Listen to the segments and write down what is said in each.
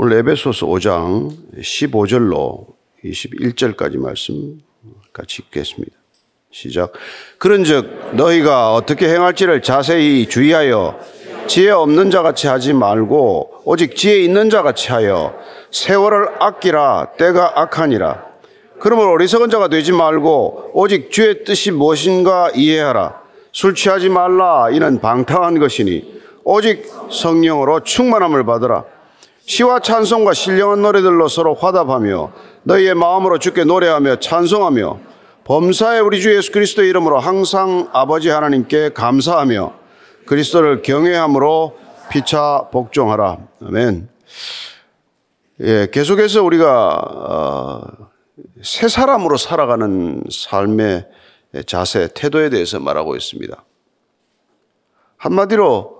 오늘 에베소서 5장 15절로 21절까지 말씀 같이 읽겠습니다. 시작. 그런즉 너희가 어떻게 행할지를 자세히 주의하여 지혜 없는 자 같이 하지 말고 오직 지혜 있는 자 같이 하여 세월을 아끼라 때가 악하니라. 그러므로 어리석은 자가 되지 말고 오직 주의 뜻이 무엇인가 이해하라. 술 취하지 말라 이는 방탕한 것이니 오직 성령으로 충만함을 받으라. 시와 찬송과 신령한 노래들로 서로 화답하며 너희의 마음으로 주께 노래하며 찬송하며 범사에 우리 주 예수 그리스도 이름으로 항상 아버지 하나님께 감사하며 그리스도를 경외함으로 피차 복종하라. 아멘. 예, 계속해서 우리가 어, 새 사람으로 살아가는 삶의 자세, 태도에 대해서 말하고 있습니다. 한마디로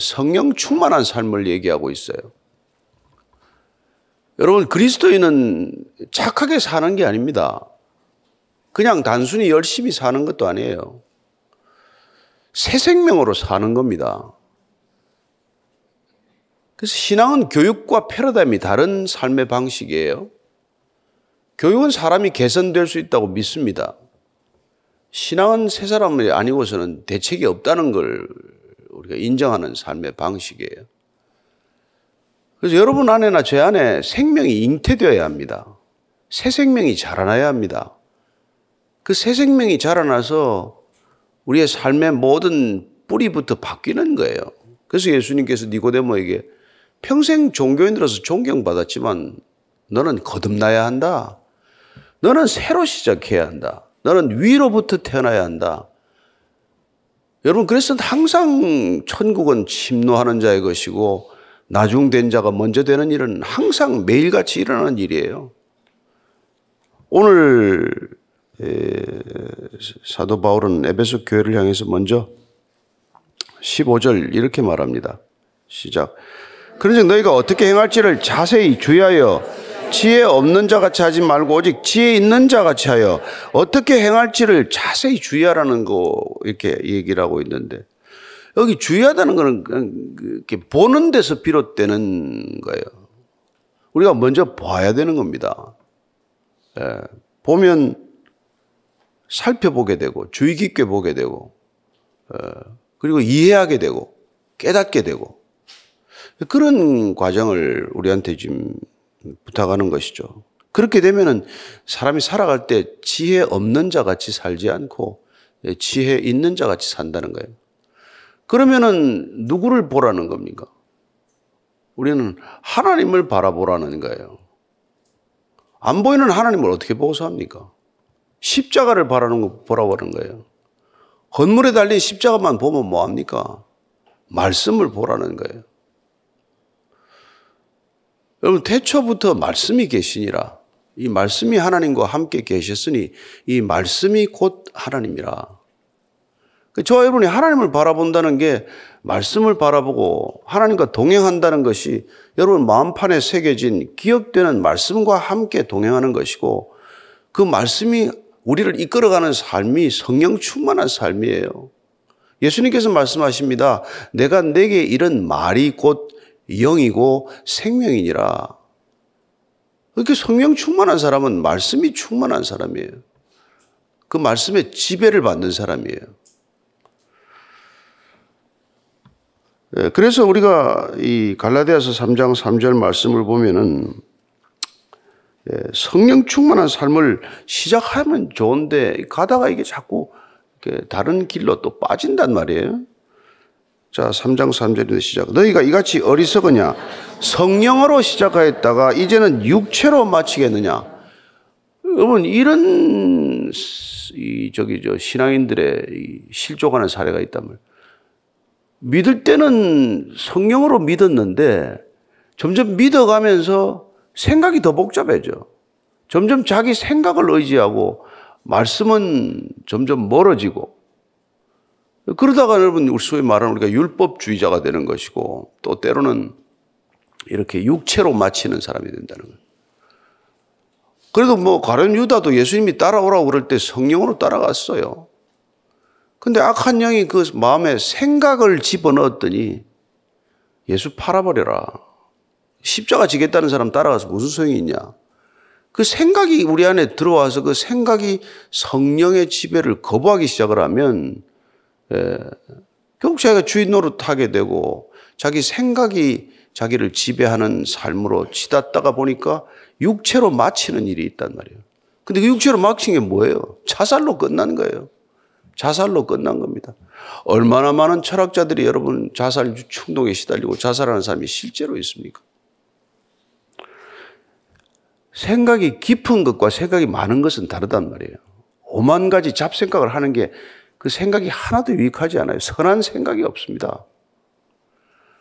성령 충만한 삶을 얘기하고 있어요. 여러분, 그리스도인은 착하게 사는 게 아닙니다. 그냥 단순히 열심히 사는 것도 아니에요. 새 생명으로 사는 겁니다. 그래서 신앙은 교육과 패러다임이 다른 삶의 방식이에요. 교육은 사람이 개선될 수 있다고 믿습니다. 신앙은 새 사람이 아니고서는 대책이 없다는 걸 우리가 인정하는 삶의 방식이에요. 그래서 여러분 안에나 제 안에 생명이 잉태되어야 합니다. 새 생명이 자라나야 합니다. 그 새 생명이 자라나서 우리의 삶의 모든 뿌리부터 바뀌는 거예요. 그래서 예수님께서 니고데모에게 평생 종교인으로서 존경받았지만 너는 거듭나야 한다. 너는 새로 시작해야 한다. 너는 위로부터 태어나야 한다. 여러분, 그래서 항상 천국은 침노하는 자의 것이고 나중된 자가 먼저 되는 일은 항상 매일같이 일어나는 일이에요. 오늘 사도 바울은 에베소 교회를 향해서 먼저 15절 이렇게 말합니다. 시작. 그런즉 너희가 어떻게 행할지를 자세히 주의하여 지혜 없는 자 같이 하지 말고 오직 지혜 있는 자 같이 하여 어떻게 행할지를 자세히 주의하라는 거 이렇게 얘기를 하고 있는데 여기 주의하다는 것은 이렇게 보는 데서 비롯되는 거예요. 우리가 먼저 봐야 되는 겁니다. 예, 보면 살펴보게 되고 주의 깊게 보게 되고 예, 그리고 이해하게 되고 깨닫게 되고 그런 과정을 우리한테 지금 부탁하는 것이죠. 그렇게 되면은 사람이 살아갈 때 지혜 없는 자 같이 살지 않고 지혜 있는 자 같이 산다는 거예요. 그러면은 누구를 보라는 겁니까? 우리는 하나님을 바라보라는 거예요. 안 보이는 하나님을 어떻게 보고 삽니까? 십자가를 바라는 거 보라고 는 거예요. 건물에 달린 십자가만 보면 뭐합니까? 말씀을 보라는 거예요. 여러분, 태초부터 말씀이 계시니라. 이 말씀이 하나님과 함께 계셨으니 이 말씀이 곧 하나님이라. 그 저와 여러분이 하나님을 바라본다는 게 말씀을 바라보고 하나님과 동행한다는 것이 여러분 마음판에 새겨진 기억되는 말씀과 함께 동행하는 것이고 그 말씀이 우리를 이끌어가는 삶이 성령 충만한 삶이에요. 예수님께서 말씀하십니다. 내가 내게 이런 말이 곧 영이고 생명이니라. 그렇게 성령 충만한 사람은 말씀이 충만한 사람이에요. 그 말씀에 지배를 받는 사람이에요. 그래서 우리가 이 갈라디아서 3장 3절 말씀을 보면은 예, 성령 충만한 삶을 시작하면 좋은데 가다가 이게 자꾸 다른 길로 또 빠진단 말이에요. 자, 3장 3절에 시작. 너희가 이같이 어리석으냐? 성령으로 시작하였다가 이제는 육체로 마치겠느냐? 여러분, 이런, 이, 저기, 저, 신앙인들의 실족하는 사례가 있다면, 믿을 때는 성령으로 믿었는데, 점점 믿어가면서 생각이 더 복잡해져. 점점 자기 생각을 의지하고, 말씀은 점점 멀어지고, 그러다가 여러분 우리 소위 말하는 우리가 율법주의자가 되는 것이고 또 때로는 이렇게 육체로 마치는 사람이 된다는 거예요. 그래도 뭐 가련 유다도 예수님이 따라오라고 그럴 때 성령으로 따라갔어요. 근데 악한 영이 그 마음에 생각을 집어넣었더니 예수 팔아버려라. 십자가 지겠다는 사람 따라가서 무슨 소용이 있냐? 그 생각이 우리 안에 들어와서 그 생각이 성령의 지배를 거부하기 시작을 하면 에, 결국 자기가 주인 노릇하게 되고 자기 생각이 자기를 지배하는 삶으로 치닫다가 보니까 육체로 마치는 일이 있단 말이에요. 근데 그 육체로 마친 게 뭐예요? 자살로 끝난 거예요. 자살로 끝난 겁니다. 얼마나 많은 철학자들이 여러분 자살 충동에 시달리고 자살하는 사람이 실제로 있습니까? 생각이 깊은 것과 생각이 많은 것은 다르단 말이에요. 오만 가지 잡생각을 하는 게 그 생각이 하나도 유익하지 않아요. 선한 생각이 없습니다.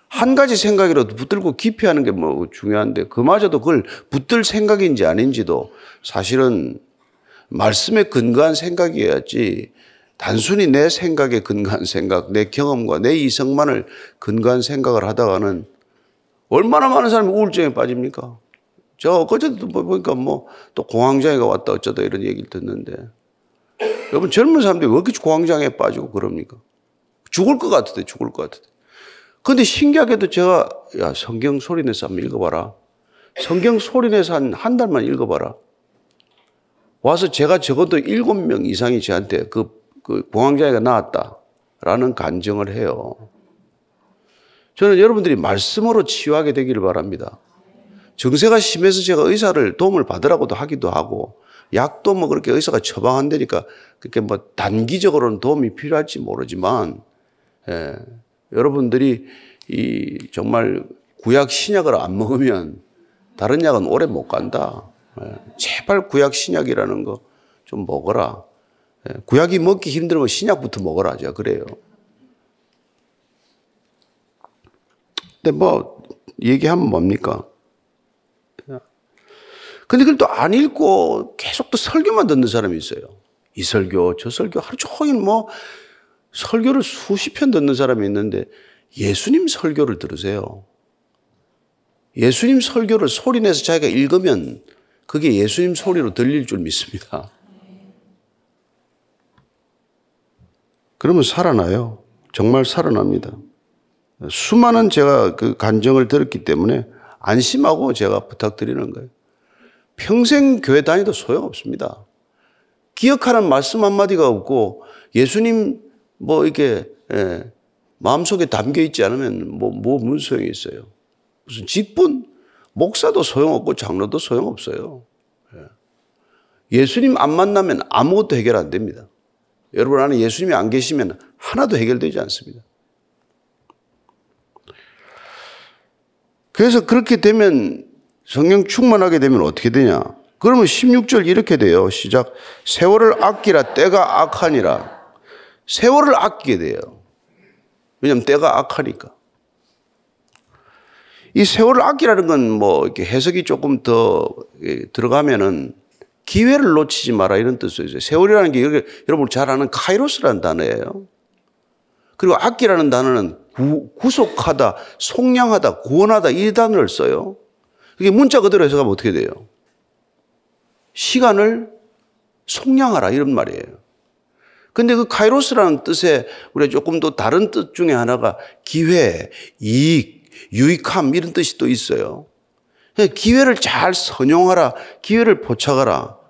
한 가지 생각이라도 붙들고 깊이 하는 게 뭐 중요한데 그마저도 그걸 붙들 생각인지 아닌지도 사실은 말씀에 근거한 생각이어야지 단순히 내 생각에 근거한 생각, 내 경험과 내 이성만을 근거한 생각을 하다가는 얼마나 많은 사람이 우울증에 빠집니까? 저 어제도 보니까 뭐 또 공황장애가 왔다 어쩌다 이런 얘기를 듣는데 여러분 젊은 사람들이 왜 이렇게 공황장애에 빠지고 그럽니까? 죽을 것 같은데 죽을 것 같은데. 근데 신기하게도 제가 야 성경 소리내서 한번 읽어봐라. 성경 소리내서 한, 한 달만 읽어봐라. 와서 제가 적어도 일곱 명 이상이 저한테 그, 그 공황장애가 나왔다라는 간증을 해요. 저는 여러분들이 말씀으로 치유하게 되기를 바랍니다. 증세가 심해서 제가 의사를 도움을 받으라고도 하기도 하고 약도 뭐 그렇게 의사가 처방한다니까 그렇게 뭐 단기적으로는 도움이 필요할지 모르지만 예, 여러분들이 이 정말 구약 신약을 안 먹으면 다른 약은 오래 못 간다. 예, 제발 구약 신약이라는 거 좀 먹어라. 예, 구약이 먹기 힘들면 신약부터 먹어라. 제가 그래요. 근데 뭐 얘기하면 뭡니까? 근데 그걸 또 안 읽고 계속 또 설교만 듣는 사람이 있어요. 이 설교, 저 설교 하루 종일 뭐 설교를 수십 편 듣는 사람이 있는데 예수님 설교를 들으세요. 예수님 설교를 소리내서 자기가 읽으면 그게 예수님 소리로 들릴 줄 믿습니다. 그러면 살아나요. 정말 살아납니다. 수많은 제가 그 간정을 들었기 때문에 안심하고 제가 부탁드리는 거예요. 평생 교회 다니도 소용없습니다. 기억하는 말씀 한마디가 없고 예수님 뭐 이렇게 예, 마음속에 담겨 있지 않으면 뭐, 뭐 무슨 소용이 있어요. 무슨 직분, 목사도 소용없고 장로도 소용없어요. 예. 예수님 안 만나면 아무것도 해결 안 됩니다. 여러분 안에 예수님이 안 계시면 하나도 해결되지 않습니다. 그래서 그렇게 되면 성령 충만하게 되면 어떻게 되냐? 그러면 16절 이렇게 돼요. 시작. 세월을 아끼라 때가 악하니라. 세월을 아끼게 돼요. 왜냐하면 때가 악하니까. 이 세월을 아끼라는 건 뭐 이렇게 해석이 조금 더 들어가면은 기회를 놓치지 마라 이런 있어요. 세월이라는 게 여러분 잘 아는 카이로스라는 단어예요. 그리고 아끼라는 단어는 구, 속하다 속량하다, 구원하다 이 단어를 써요. 이게 문자 그대로 해석하면 어떻게 돼요? 시간을 속량하라 이런 말이에요. 근데 그 카이로스라는 뜻에 우리가 조금 더 다른 뜻 중에 하나가 기회, 이익, 유익함 이런 뜻이 또 있어요. 기회를 잘 선용하라, 기회를 포착하라.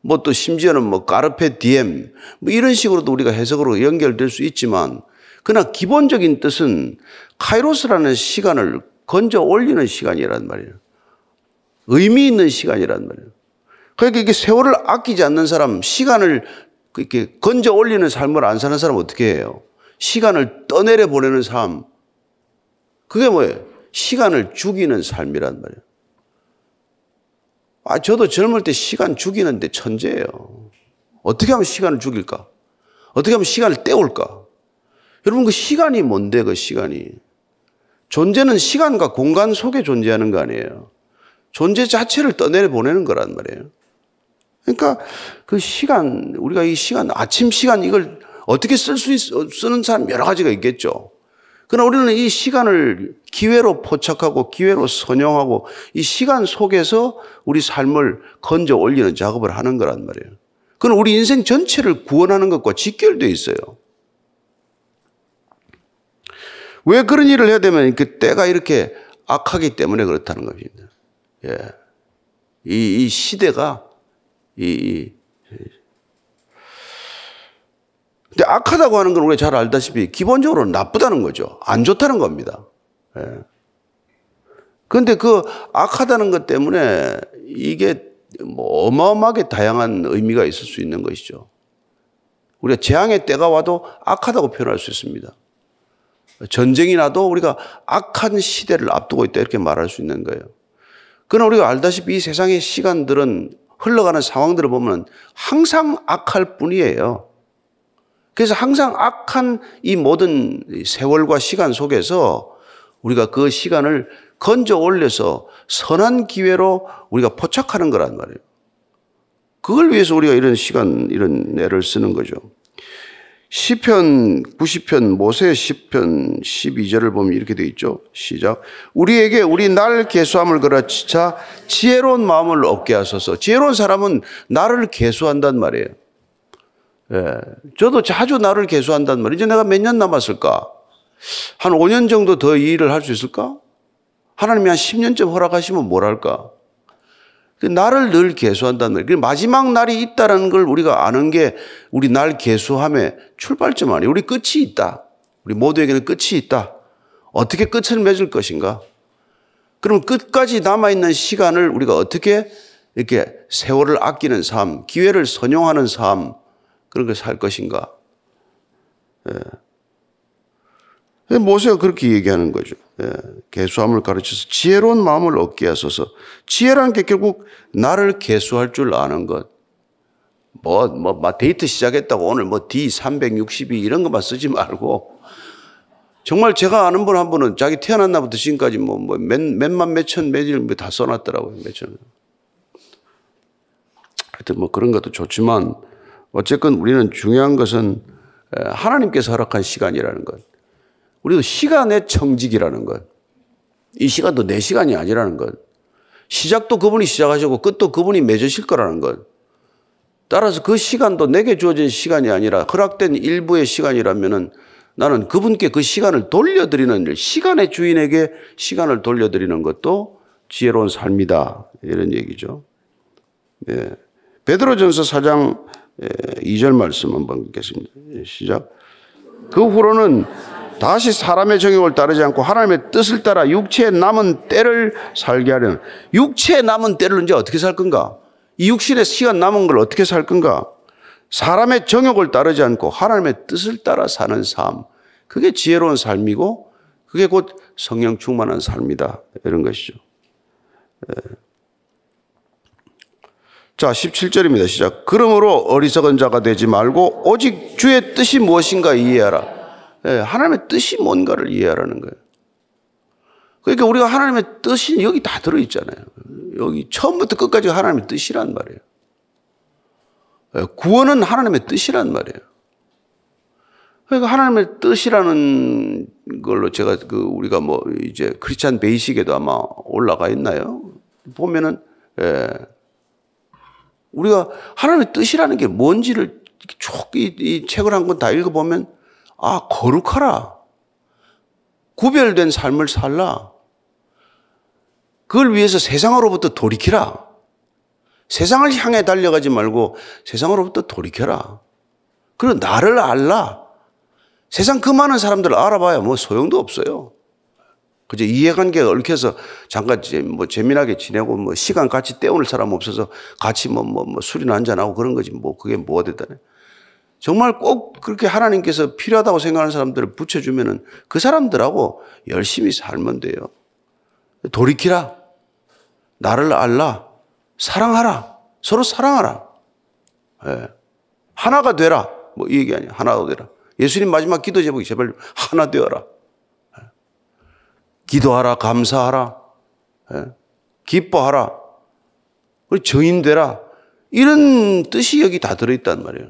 뭐 또 심지어는 뭐 까르페 디엠 뭐 이런 식으로도 우리가 해석으로 연결될 수 있지만 그러나 기본적인 뜻은 카이로스라는 시간을 건져 올리는 시간이란 말이에요. 의미 있는 시간이란 말이에요. 그러니까 이게 세월을 아끼지 않는 사람, 시간을 이렇게 건져 올리는 삶을 안 사는 사람 어떻게 해요? 시간을 떠내려 보내는 삶. 그게 뭐예요? 시간을 죽이는 삶이란 말이에요. 아, 저도 젊을 때 시간 죽이는데 천재예요. 어떻게 하면 시간을 죽일까? 어떻게 하면 시간을 때울까? 여러분, 그 시간이 뭔데, 그 시간이? 존재는 시간과 공간 속에 존재하는 거 아니에요. 존재 자체를 떠내려 보내는 거란 말이에요. 그러니까 그 시간, 우리가 이 시간, 아침 시간 이걸 어떻게 쓸 수 있, 쓰는 사람 여러 가지가 있겠죠. 그러나 우리는 이 시간을 기회로 포착하고 기회로 선용하고 이 시간 속에서 우리 삶을 건져 올리는 작업을 하는 거란 말이에요. 그건 우리 인생 전체를 구원하는 것과 직결되어 있어요. 왜 그런 일을 해야 되면 그 때가 이렇게 악하기 때문에 그렇다는 겁니다. 예. 이, 이 시대가 이, 이 근데 악하다고 하는 건 우리가 잘 알다시피 기본적으로 나쁘다는 거죠. 안 좋다는 겁니다. 예. 그런데 그 악하다는 것 때문에 이게 뭐 어마어마하게 다양한 의미가 있을 수 있는 것이죠. 우리가 재앙의 때가 와도 악하다고 표현할 수 있습니다. 전쟁이 나도 우리가 악한 시대를 앞두고 있다 이렇게 말할 수 있는 거예요. 그러나 우리가 알다시피 이 세상의 시간들은 흘러가는 상황들을 보면 항상 악할 뿐이에요. 그래서 항상 악한 이 모든 세월과 시간 속에서 우리가 그 시간을 건져 올려서 선한 기회로 우리가 포착하는 거란 말이에요. 그걸 위해서 우리가 이런 시간, 이런 애를 쓰는 거죠. 시편 90편 모세 시편 12절을 보면 이렇게 돼 있죠. 시작. 우리에게 우리 날 계수함을 그라치자 지혜로운 마음을 얻게 하소서. 지혜로운 사람은 나를 계수한단 말이에요. 예. 저도 자주 나를 계수한단 말이에요. 이제 내가 몇 년 남았을까? 한 5년 정도 더 이 일을 할 수 있을까? 하나님이 한 10년쯤 허락하시면 뭘 할까? 그 나를 늘 거예요. 그 마지막 날이 있다는 걸 우리가 아는 게 우리 날 계수함의 출발점 아니에요. 우리 끝이 있다. 우리 모두에게는 끝이 있다. 어떻게 끝을 맺을 것인가? 그럼 끝까지 남아있는 시간을 우리가 어떻게 이렇게 세월을 아끼는 삶, 기회를 선용하는 삶, 걸살 것인가? 예. 모세가 그렇게 얘기하는 거죠. 예. 개수함을 가르쳐서 지혜로운 마음을 얻게 하소서. 지혜라는 게 결국 나를 개수할 줄 아는 것. 뭐, 뭐, 막 데이트 시작했다고 오늘 뭐 D362 이런 것만 쓰지 말고 정말 제가 아는 분 한 분은 자기 태어난 날부터 지금까지 뭐, 뭐 몇, 몇만, 몇천, 몇일 다 써놨더라고요. 몇천. 하여튼 뭐 그런 것도 좋지만 어쨌건 우리는 중요한 것은 하나님께서 허락한 시간이라는 것. 우리도 시간의 청직이라는 것. 이 시간도 내 시간이 아니라는 것. 시작도 그분이 시작하시고 끝도 그분이 맺으실 거라는 것. 따라서 그 시간도 내게 주어진 시간이 아니라 허락된 일부의 시간이라면은 나는 그분께 그 시간을 돌려드리는 일, 시간의 주인에게 시간을 돌려드리는 것도 지혜로운 삶이다. 이런 얘기죠. 네. 베드로전서 4장 2절 말씀 한번 읽겠습니다. 시작. 그 후로는 다시 사람의 정욕을 따르지 않고 하나님의 뜻을 따라 육체의 남은 때를 살게 하려는 육체의 남은 때를 이제 어떻게 살 건가? 이 육신의 시간 남은 걸 어떻게 살 건가? 사람의 정욕을 따르지 않고 하나님의 뜻을 따라 사는 삶. 그게 지혜로운 삶이고 그게 곧 성령 충만한 삶이다. 이런 것이죠. 자, 17절입니다. 시작. 그러므로 어리석은 자가 되지 말고 오직 주의 뜻이 무엇인가 이해하라. 예, 하나님의 뜻이 뭔가를 이해하라는 거예요. 그러니까 우리가 하나님의 뜻이 여기 다 들어있잖아요. 여기 처음부터 끝까지 하나님의 뜻이란 말이에요. 예, 구원은 하나님의 뜻이란 말이에요. 그러니까 하나님의 뜻이라는 걸로 제가 그 우리가 뭐 이제 크리스찬 베이식에도 아마 올라가 있나요? 보면은 예. 우리가 하나님의 뜻이라는 게 뭔지를 쭉이 이 책을 한 권 다 읽어보면 아, 거룩하라. 구별된 삶을 살라. 그걸 위해서 세상으로부터 돌이키라. 세상을 향해 달려가지 말고 세상으로부터 돌이켜라. 그리고 나를 알라. 세상 그 많은 사람들 알아봐야 뭐 소용도 없어요. 그저 이해관계가 얽혀서 잠깐 뭐 재미나게 지내고 뭐 시간 같이 때우는 사람 없어서 같이 뭐, 뭐, 뭐 술이나 한잔하고 그런 거지 뭐 그게 뭐가 됐다네. 정말 꼭 그렇게 하나님께서 필요하다고 생각하는 사람들을 붙여주면은 그 사람들하고 열심히 살면 돼요. 돌이키라. 나를 알라. 사랑하라. 서로 사랑하라. 네. 하나가 되라. 뭐 이 얘기 아니야. 하나가 되라. 예수님 마지막 기도 제목이 제발 하나 되어라. 네. 기도하라. 감사하라. 네. 기뻐하라. 우리 정인 되라. 이런 뜻이 여기 다 들어있단 말이에요.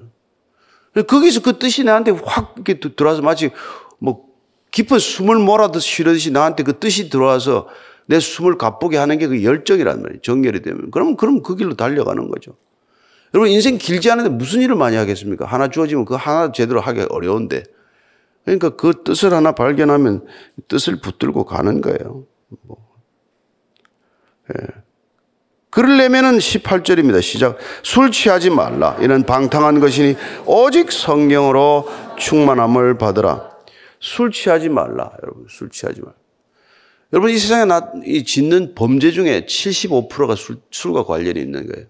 거기서 그 뜻이 나한테 확 이렇게 들어와서 마치 뭐 깊은 숨을 몰아듯 쉬듯이 나한테 그 뜻이 들어와서 내 숨을 가쁘게 하는 게 그 열정이란 말이에요. 정렬이 되면. 그럼, 그럼 그 길로 달려가는 거죠. 여러분, 인생 길지 않은데 무슨 일을 많이 하겠습니까? 하나 주어지면 그 하나 제대로 하기 어려운데. 그러니까 그 뜻을 하나 발견하면 뜻을 붙들고 가는 거예요. 뭐. 그러려면은 18절입니다. 시작. 술 취하지 말라. 이는 방탕한 것이니 오직 성령으로 충만함을 받으라. 술 취하지 말라. 여러분, 술 취하지 말라. 여러분, 이 세상에 나, 이 짓는 범죄 중에 75%가 술, 술과 관련이 있는 거예요.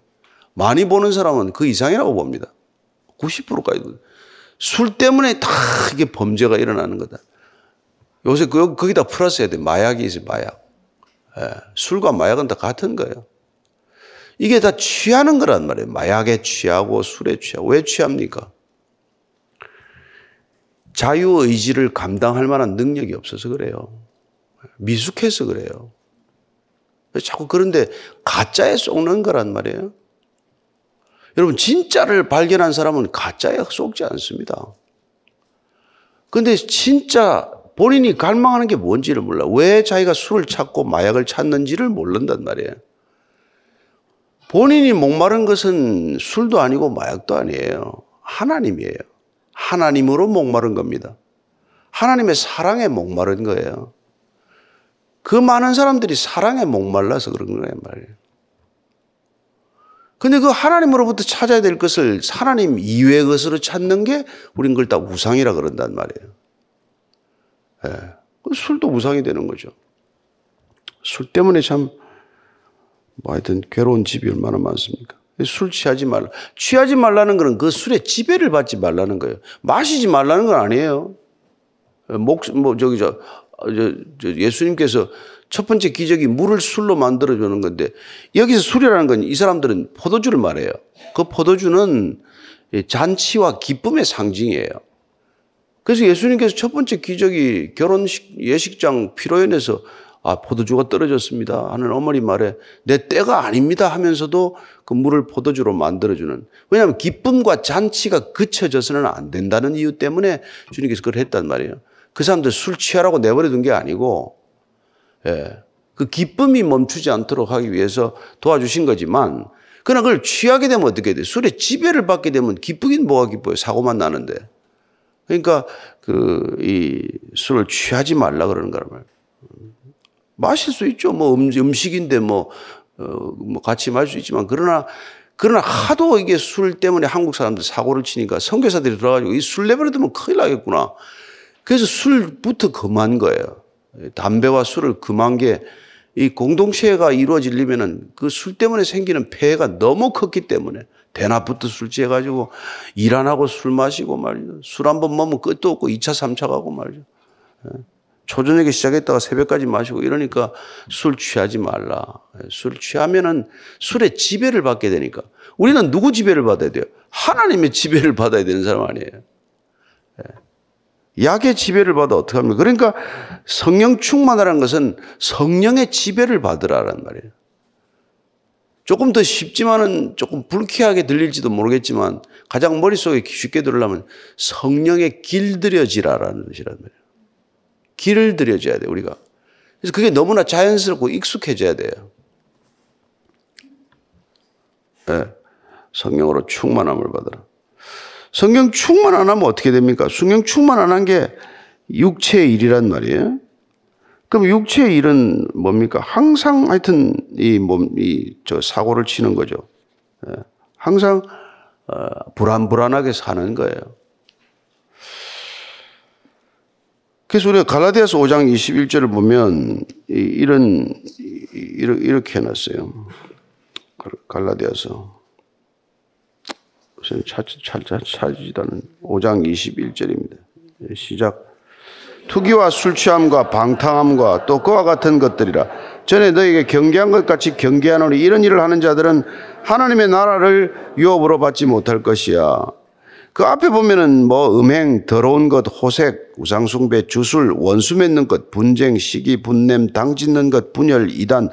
많이 보는 사람은 그 이상이라고 봅니다. 90%까지. 술 때문에 다 이게 범죄가 일어나는 거다. 요새 그, 거기다 플러스 해야 돼. 마약이 있어요, 마약. 예, 술과 마약은 다 같은 거예요. 이게 다 취하는 거란 말이에요. 마약에 취하고 술에 취하고. 왜 취합니까? 자유의지를 감당할 만한 능력이 없어서 그래요. 미숙해서 그래요. 자꾸 그런데 가짜에 속는 거란 말이에요. 여러분, 진짜를 발견한 사람은 가짜에 속지 않습니다. 근데 진짜 본인이 갈망하는 게 뭔지를 몰라. 왜 자기가 술을 찾고 마약을 찾는지를 모른단 말이에요. 본인이 목마른 것은 술도 아니고 마약도 아니에요. 하나님이에요. 하나님으로 목마른 겁니다. 하나님의 사랑에 목마른 거예요. 그 많은 사람들이 사랑에 목말라서 그런 거예요, 말이에요. 근데 그 하나님으로부터 찾아야 될 것을 하나님 이외의 것으로 찾는 게 우린 그걸 다 우상이라 그런단 말이에요. 예. 술도 우상이 되는 거죠. 술 때문에 참, 뭐 하여튼 괴로운 집이 얼마나 많습니까? 술 취하지 말라. 취하지 말라는 거는 그 술에 지배를 받지 말라는 거예요. 마시지 말라는 건 아니에요. 목, 뭐, 저기, 저, 저, 저 예수님께서 첫 번째 기적이 물을 술로 만들어주는 건데 여기서 술이라는 건 이 사람들은 포도주를 말해요. 그 포도주는 잔치와 기쁨의 상징이에요. 그래서 예수님께서 첫 번째 기적이 결혼식 예식장 피로연에서 아, 포도주가 떨어졌습니다. 하는 어머니 말에 내 때가 아닙니다 하면서도 그 물을 포도주로 만들어주는. 왜냐하면 기쁨과 잔치가 그쳐져서는 안 된다는 이유 때문에 주님께서 그걸 했단 말이에요. 그 사람들 술 취하라고 내버려 둔 게 아니고, 예. 그 기쁨이 멈추지 않도록 하기 위해서 도와주신 거지만, 그러나 그걸 취하게 되면 어떻게 돼? 술에 지배를 받게 되면 기쁘긴 뭐가 기뻐요? 사고만 나는데. 그러니까 그 이 술을 취하지 말라 그러는 거란 말이에요. 마실 수 있죠. 뭐 음, 음식인데 뭐, 어, 뭐 같이 마실 수 있지만 그러나 그러나 하도 이게 술 때문에 한국 사람들 사고를 치니까 선교사들이 들어가지고 이술 내버려 두면 큰일 나겠구나. 그래서 술부터 금한 거예요. 담배와 술을 금한 게 이 공동체가 이루어지려면은 그 술 때문에 생기는 폐해가 너무 컸기 때문에 대낮부터 술 취해가지고 일 안 하고 술 마시고 말이죠. 술 한 번 먹으면 끝도 없고 2차, 3차 가고 말이죠. 예. 초저녁에 시작했다가 새벽까지 마시고 이러니까 술 취하지 말라. 예. 술 취하면은 술의 지배를 받게 되니까 우리는 누구 지배를 받아야 돼요? 하나님의 지배를 받아야 되는 사람 아니에요. 예. 약의 지배를 받아 어떻게 합니까? 그러니까 성령 충만하라는 것은 성령의 지배를 받으라는 말이에요. 조금 더 쉽지만은 조금 불쾌하게 들릴지도 모르겠지만 가장 머릿속에 쉽게 들으려면 성령에 길들여지라라는 뜻이란 말이에요. 길을 들여줘야 돼, 우리가. 그래서 그게 너무나 자연스럽고 익숙해져야 돼요. 네. 성령으로 충만함을 받으라. 성령 충만 안 하면 어떻게 됩니까? 성령 충만 안 한 게 육체의 일이란 말이에요. 그럼 육체의 일은 뭡니까? 항상 하여튼 이 몸, 이 저 사고를 치는 거죠. 예. 항상 어, 불안불안하게 사는 거예요. 그래서 우리가 갈라디아서 5장 21절을 보면 이런 이렇게 해놨어요. 갈라디아서 찾, 찾, 찾지도 않은 5장 21절입니다. 시작. 투기와 술 취함과 방탕함과 또 그와 같은 것들이라 전에 너에게 경계한 것 같이 경계하노니 이런 일을 하는 자들은 하나님의 나라를 유업으로 받지 못할 것이야. 그 앞에 보면은 뭐 음행, 더러운 것, 호색, 우상숭배, 주술, 원수 맺는 것, 분쟁, 시기, 분냄, 당 짓는 것, 분열, 이단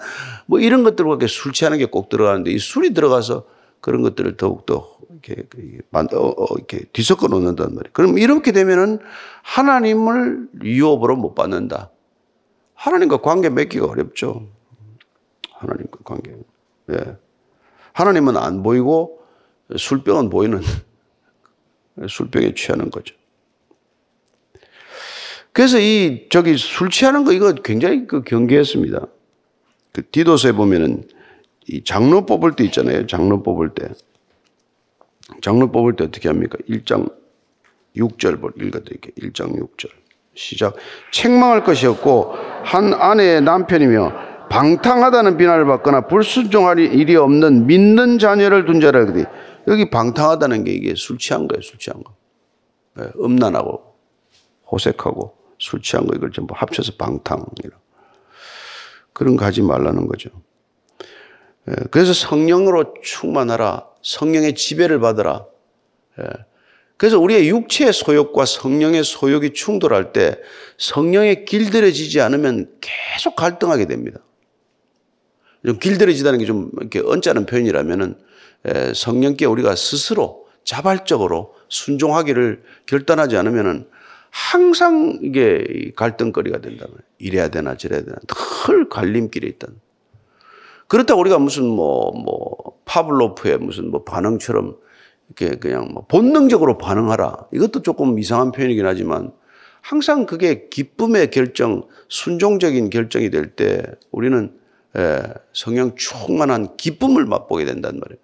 뭐 이런 것들과 술 취하는 게 꼭 들어가는데 이 술이 들어가서 그런 것들을 더욱더 이렇게, 어, 어, 이렇게 뒤섞어 놓는단 말이에요. 그럼 이렇게 되면은 하나님을 유업으로 못 받는다. 하나님과 관계 맺기가 어렵죠. 하나님과 관계. 예. 하나님은 안 보이고 술병은 보이는 술병에 취하는 거죠. 그래서 이 저기 술 취하는 거 이거 굉장히 그 경계했습니다. 그 디도서에 보면은 이 장로 뽑을 때 있잖아요. 장로 뽑을 때. 장로 뽑을 때 어떻게 합니까? 1장 6절 볼 읽어드릴게요. 1장 6절. 시작. 책망할 것이 없고 한 아내의 남편이며 방탕하다는 비난을 받거나 불순종할 일이 없는 믿는 자녀를 둔 자라. 여기 방탕하다는 게 이게 술 취한 거예요. 술 취한 거. 예, 음란하고 호색하고 술 취한 거 이걸 전부 합쳐서 방탕이라. 그런 거 하지 말라는 거죠. 예, 그래서 성령으로 충만하라. 성령의 지배를 받으라. 예. 그래서 우리의 육체의 소욕과 성령의 소욕이 충돌할 때 성령에 길들여지지 않으면 계속 갈등하게 됩니다. 좀 길들여지다는 게 좀 이렇게 언짢은 표현이라면은 예, 성령께 우리가 스스로 자발적으로 순종하기를 결단하지 않으면은 항상 이게 갈등거리가 된다. 이래야 되나 저래야 되나 늘 갈림길에 있다. 그렇다고 우리가 무슨 뭐, 뭐, 파블로프의 무슨 뭐 반응처럼 이렇게 그냥 뭐 본능적으로 반응하라. 이것도 조금 이상한 표현이긴 하지만 항상 그게 기쁨의 결정, 순종적인 결정이 될 때 우리는 예, 성령 충만한 기쁨을 맛보게 된단 말이에요.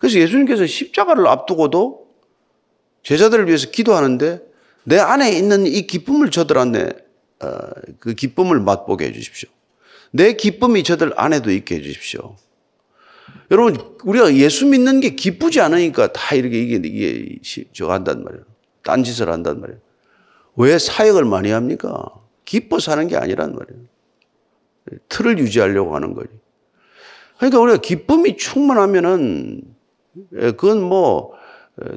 그래서 예수님께서 십자가를 앞두고도 제자들을 위해서 기도하는데 내 안에 있는 이 기쁨을 저들한테 어, 그 기쁨을 맛보게 해 주십시오. 내 기쁨이 저들 안에도 있게 해 주십시오. 여러분, 우리가 예수 믿는 게 기쁘지 않으니까 다 이렇게 이게, 이게, 저 한단 말이에요. 딴짓을 한단 말이에요. 왜 사역을 많이 합니까? 기뻐 사는 게 아니란 말이에요. 틀을 유지하려고 하는 거지. 그러니까 우리가 기쁨이 충만하면은, 예, 그건 뭐,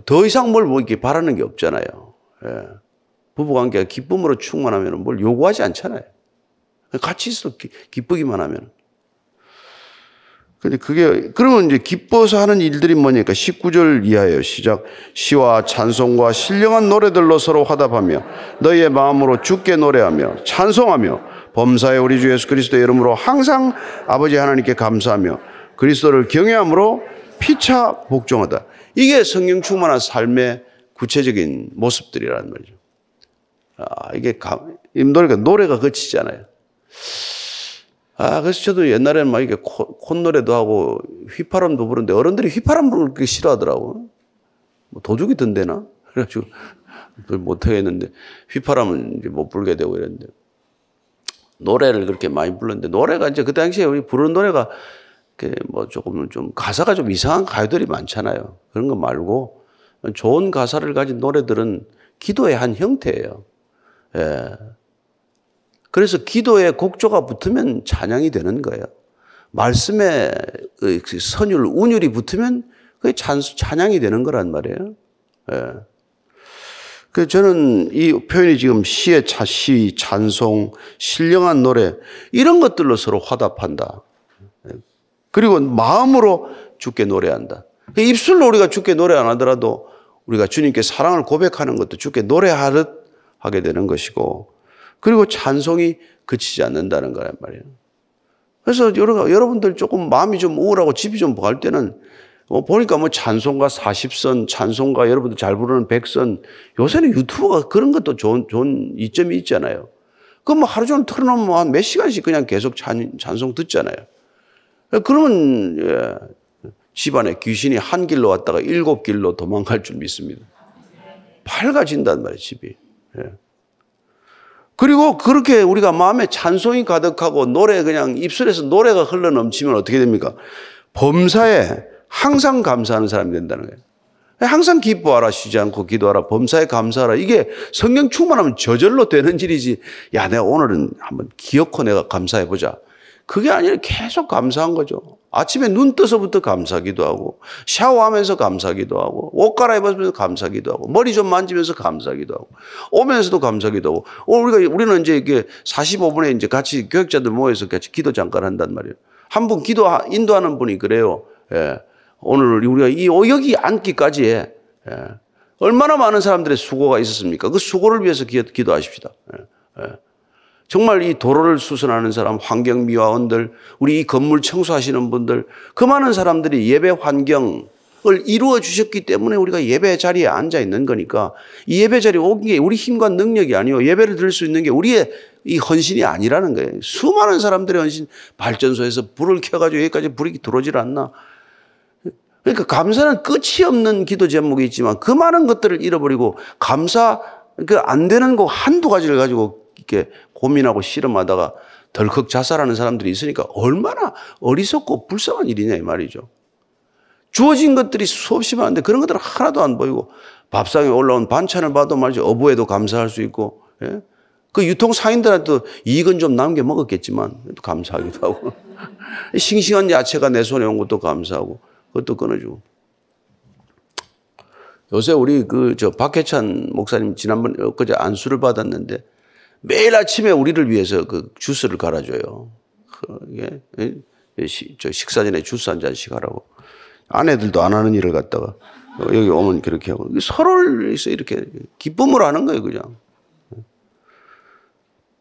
더 이상 뭘 뭐 이렇게 바라는 게 없잖아요. 예. 부부관계가 기쁨으로 충만하면 뭘 요구하지 않잖아요. 같이 있어 기쁘기만 하면. 근데 그게 그러면 이제 기뻐서 하는 일들이 뭐니까 19절 이하예요. 시작. 시와 찬송과 신령한 노래들로 서로 화답하며 너희의 마음으로 주께 노래하며 찬송하며 범사의 우리 주 예수 그리스도의 이름으로 항상 아버지 하나님께 감사하며 그리스도를 경외함으로 피차 복종하다. 이게 성령 충만한 삶의 구체적인 모습들이라는 말이죠. 아, 이게 감, 이 노래가 노래가 거치잖아요. 아, 그래서 저도 옛날에는 막 이렇게 콧노래도 하고 휘파람도 부르는데 어른들이 휘파람 부르는 게 싫어하더라고. 뭐 도둑이 든대나? 그래가지고 못하겠는데 휘파람은 이제 못 불게 되고 이랬는데 노래를 그렇게 많이 불렀는데 노래가 이제 그 당시에 우리 부르는 노래가 뭐 조금 좀 가사가 좀 이상한 가요들이 많잖아요. 그런 거 말고 좋은 가사를 가진 노래들은 기도의 한 형태예요. 예. 그래서 기도에 곡조가 붙으면 찬양이 되는 거예요. 말씀에 그 선율, 운율이 붙으면 그게 찬양이 되는 거란 말이에요. 예. 그 저는 이 표현이 지금 시의 차시, 찬송, 신령한 노래 이런 것들로 서로 화답한다. 예. 그리고 마음으로 주께 노래한다. 그 입술로 우리가 주께 노래 안 하더라도 우리가 주님께 사랑을 고백하는 것도 주께 노래하듯 하게 되는 것이고 그리고 찬송이 그치지 않는다는 거란 말이에요. 그래서 여러분들 조금 마음이 좀 우울하고 집이 좀 갈 때는 뭐 보니까 뭐 찬송가 40선, 찬송가 여러분들 잘 부르는 100선, 요새는 유튜브가 그런 것도 좋은, 좋은 이점이 있잖아요. 그럼 뭐 하루 종일 틀어놓으면 한 몇 시간씩 그냥 계속 찬, 찬송 듣잖아요. 그러면, 예, 집안에 귀신이 한 길로 왔다가 일곱 길로 도망갈 줄 믿습니다. 밝아진단 말이에요, 집이. 예. 그리고 그렇게 우리가 마음에 찬송이 가득하고 노래 그냥 입술에서 노래가 흘러 넘치면 어떻게 됩니까? 범사에 항상 감사하는 사람이 된다는 거예요. 항상 기뻐하라 쉬지 않고 기도하라 범사에 감사하라 이게 성령 충만하면 저절로 되는 일이지 야 내가 오늘은 한번 기어코 내가 감사해 보자 그게 아니라 계속 감사한 거죠. 아침에 눈 떠서부터 감사기도 하고, 샤워하면서 감사기도 하고, 옷 갈아입으면서 감사기도 하고, 머리 좀 만지면서 감사기도 하고, 오면서도 감사기도 하고, 어, 우리가, 우리는 이제 이게 45분에 이제 같이 교육자들 모여서 같이 기도 잠깐 한단 말이에요. 한 분 기도, 인도하는 분이 그래요. 예. 오늘 우리가 이 여기 앉기까지 해. 예. 얼마나 많은 사람들의 수고가 있었습니까? 그 수고를 위해서 기도하십시다. 예. 예. 정말 이 도로를 수선하는 사람, 환경미화원들, 우리 이 건물 청소하시는 분들, 그 많은 사람들이 예배 환경, 이루어 주셨기 때문에 우리가 예배 자리에 앉아 있는 거니까 이 예배 자리에 오는 게 우리 힘과 능력이 아니요 예배를 드릴 수 있는 게 우리의 이 헌신이 아니라는 거예요. 수많은 사람들의 헌신 발전소에서 불을 켜가지고 여기까지 불이 들어오질 않나. 그러니까 감사는 끝이 없는 기도 제목이 있지만 그 많은 것들을 잃어버리고 감사 그 안 되는 거 한두 가지를 가지고 이렇게 고민하고 실험하다가 덜컥 자살하는 사람들이 있으니까 얼마나 어리석고 불쌍한 일이냐 이 말이죠. 주어진 것들이 수없이 많은데 그런 것들은 하나도 안 보이고 밥상에 올라온 반찬을 봐도 말이죠. 어부에도 감사할 수 있고 예? 그 유통 상인들한테도 이익은 좀 남겨 먹었겠지만 감사하기도 하고 싱싱한 야채가 내 손에 온 것도 감사하고 그것도 끊어주고 요새 우리 그 저 박해찬 목사님 지난번 엊그제 안수를 받았는데 매일 아침에 우리를 위해서 그 주스를 갈아줘요. 그, 예? 저 식사 전에 주스 한 잔씩 하라고. 아내들도 안 하는 일을 갖다가 여기 오면 그렇게 하고 서로를 이렇게 기쁨으로 하는 거예요, 그냥.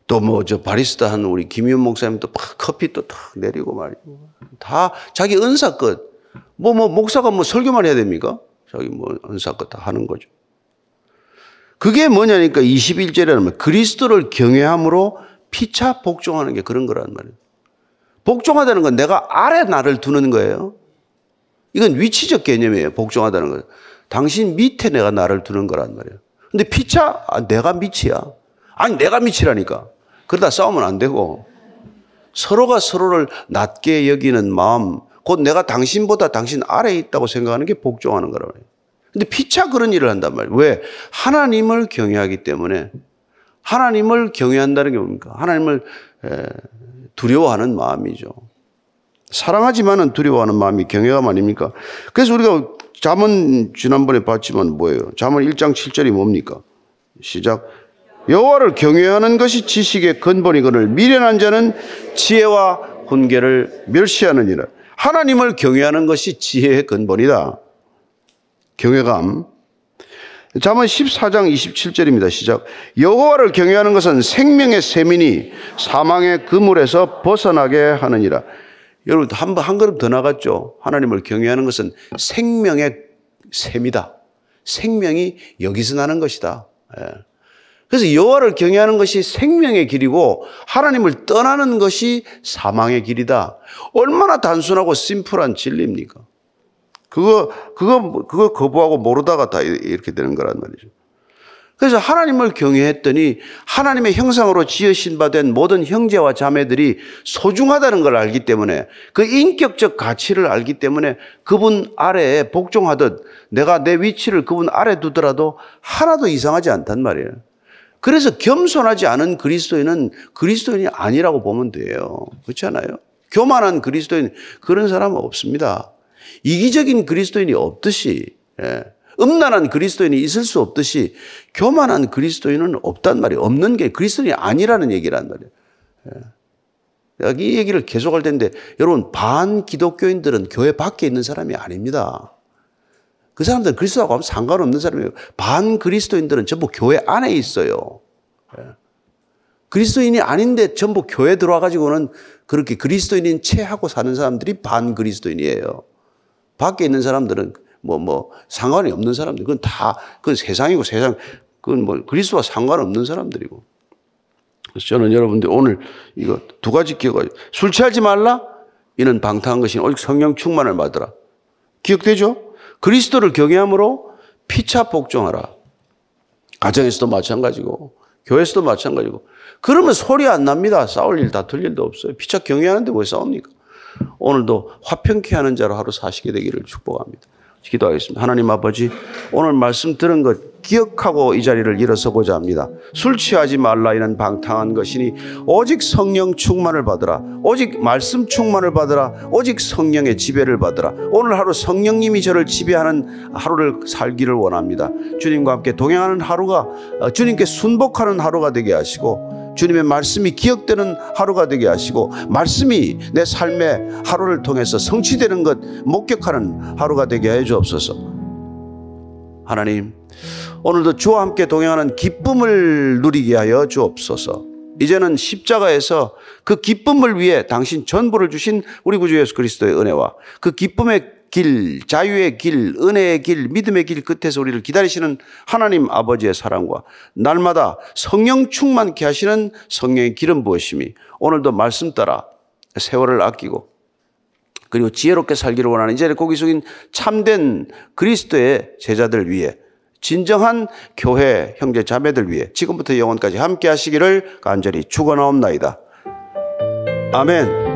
또 뭐 저 바리스타 한 우리 김윤 목사님도 막 커피 또 탁 내리고 말이고 다 자기 은사 끝. 뭐, 뭐, 목사가 뭐 설교만 해야 됩니까? 자기 뭐 은사 끝다 하는 거죠. 그게 뭐냐니까 21절에는 그리스도를 경외함으로 피차 복종하는 게 그런 거란 말이에요. 복종하다는 건 내가 아래 나를 두는 거예요. 이건 위치적 개념이에요. 복종하다는 건. 당신 밑에 내가 나를 두는 거란 말이에요. 근데 피차, 아, 내가 밑이야. 아니, 내가 밑이라니까. 그러다 싸우면 안 되고. 서로가 서로를 낮게 여기는 마음, 곧 내가 당신보다 당신 아래에 있다고 생각하는 게 복종하는 거라고 해요. 근데 피차 그런 일을 한단 말이에요. 왜? 하나님을 경외하기 때문에 하나님을 경외한다는 게 뭡니까? 하나님을 두려워하는 마음이죠. 사랑하지만은 두려워하는 마음이 경외감 아닙니까? 그래서 우리가 잠언 지난번에 봤지만 뭐예요? 잠언 1장 7절이 뭡니까? 시작. 여호와를 경외하는 것이 지식의 근본이거늘 미련한 자는 지혜와 훈계를 멸시하느니라. 하나님을 경외하는 것이 지혜의 근본이다. 경외감. 잠언 14장 27절입니다. 시작. 여호와를 경외하는 것은 생명의 세민이 사망의 그물에서 벗어나게 하느니라. 여러분 한번 한 걸음 더 나갔죠. 하나님을 경외하는 것은 생명의 셈이다. 생명이 여기서 나는 것이다. 예. 그래서 여호와를 경외하는 것이 생명의 길이고 하나님을 떠나는 것이 사망의 길이다. 얼마나 단순하고 심플한 진리입니까? 그거 그거 그거 거부하고 모르다가 다 이렇게 되는 거란 말이죠. 그래서 하나님을 경외했더니 하나님의 형상으로 지으신 바 된 모든 형제와 자매들이 소중하다는 걸 알기 때문에 그 인격적 가치를 알기 때문에 그분 아래에 복종하듯 내가 내 위치를 그분 아래 두더라도 하나도 이상하지 않단 말이에요. 그래서 겸손하지 않은 그리스도인은 그리스도인이 아니라고 보면 돼요. 그렇지 않아요? 교만한 그리스도인 그런 사람은 없습니다. 이기적인 그리스도인이 없듯이 예. 음란한 그리스도인이 있을 수 없듯이 교만한 그리스도인은 없단 말이에요. 없는 게 그리스도인이 아니라는 얘기란 말이에요. 내가 이 얘기를 계속할 텐데 여러분 반 기독교인들은 교회 밖에 있는 사람이 아닙니다. 그 사람들은 그리스도하고 아무 상관없는 사람이에요. 반 그리스도인들은 전부 교회 안에 있어요. 예. 그리스도인이 아닌데 전부 교회 들어와 가지고는 그렇게 그리스도인인 체하고 사는 사람들이 반 그리스도인이에요. 밖에 있는 사람들은 뭐, 뭐, 상관이 없는 사람들. 그건 다, 그건 세상이고 세상, 그건 뭐, 그리스도와 상관없는 사람들이고. 그래서 저는 여러분들 오늘 이거 두 가지 기억을, 술 취하지 말라? 이는 방탕한 것이 오직 성령 충만을 받으라. 기억되죠? 그리스도를 경외함으로 피차 복종하라. 가정에서도 마찬가지고, 교회에서도 마찬가지고. 그러면 소리 안 납니다. 싸울 일, 다툴 일도 없어요. 피차 경외하는데 왜 싸웁니까? 오늘도 화평케 하는 자로 하루 사시게 되기를 축복합니다. 기도하겠습니다. 하나님 아버지, 오늘 말씀 들은 것 기억하고 이 자리를 일어서고자 합니다. 술 취하지 말라 이는 방탕한 것이니 오직 성령 충만을 받으라. 오직 말씀 충만을 받으라. 오직 성령의 지배를 받으라. 오늘 하루 성령님이 저를 지배하는 하루를 살기를 원합니다. 주님과 함께 동행하는 하루가 어, 주님께 순복하는 하루가 되게 하시고 주님의 말씀이 기억되는 하루가 되게 하시고 말씀이 내 삶의 하루를 통해서 성취되는 것 목격하는 하루가 되게 해 주옵소서. 하나님, 오늘도 주와 함께 동행하는 기쁨을 누리게 하여 주옵소서. 이제는 십자가에서 그 기쁨을 위해 당신 전부를 주신 우리 구주 예수 그리스도의 은혜와 그 기쁨의 길, 자유의 길, 은혜의 길, 믿음의 길 끝에서 우리를 기다리시는 하나님 아버지의 사랑과 날마다 성령 충만케 하시는 성령의 길은 무엇이니 오늘도 말씀 따라 세월을 아끼고 그리고 지혜롭게 살기를 원하는 이제 고기 숙인 참된 그리스도의 제자들 위해 진정한 교회 형제 자매들 위해 지금부터 영원까지 함께 하시기를 간절히 축원하옵나이다. 아멘.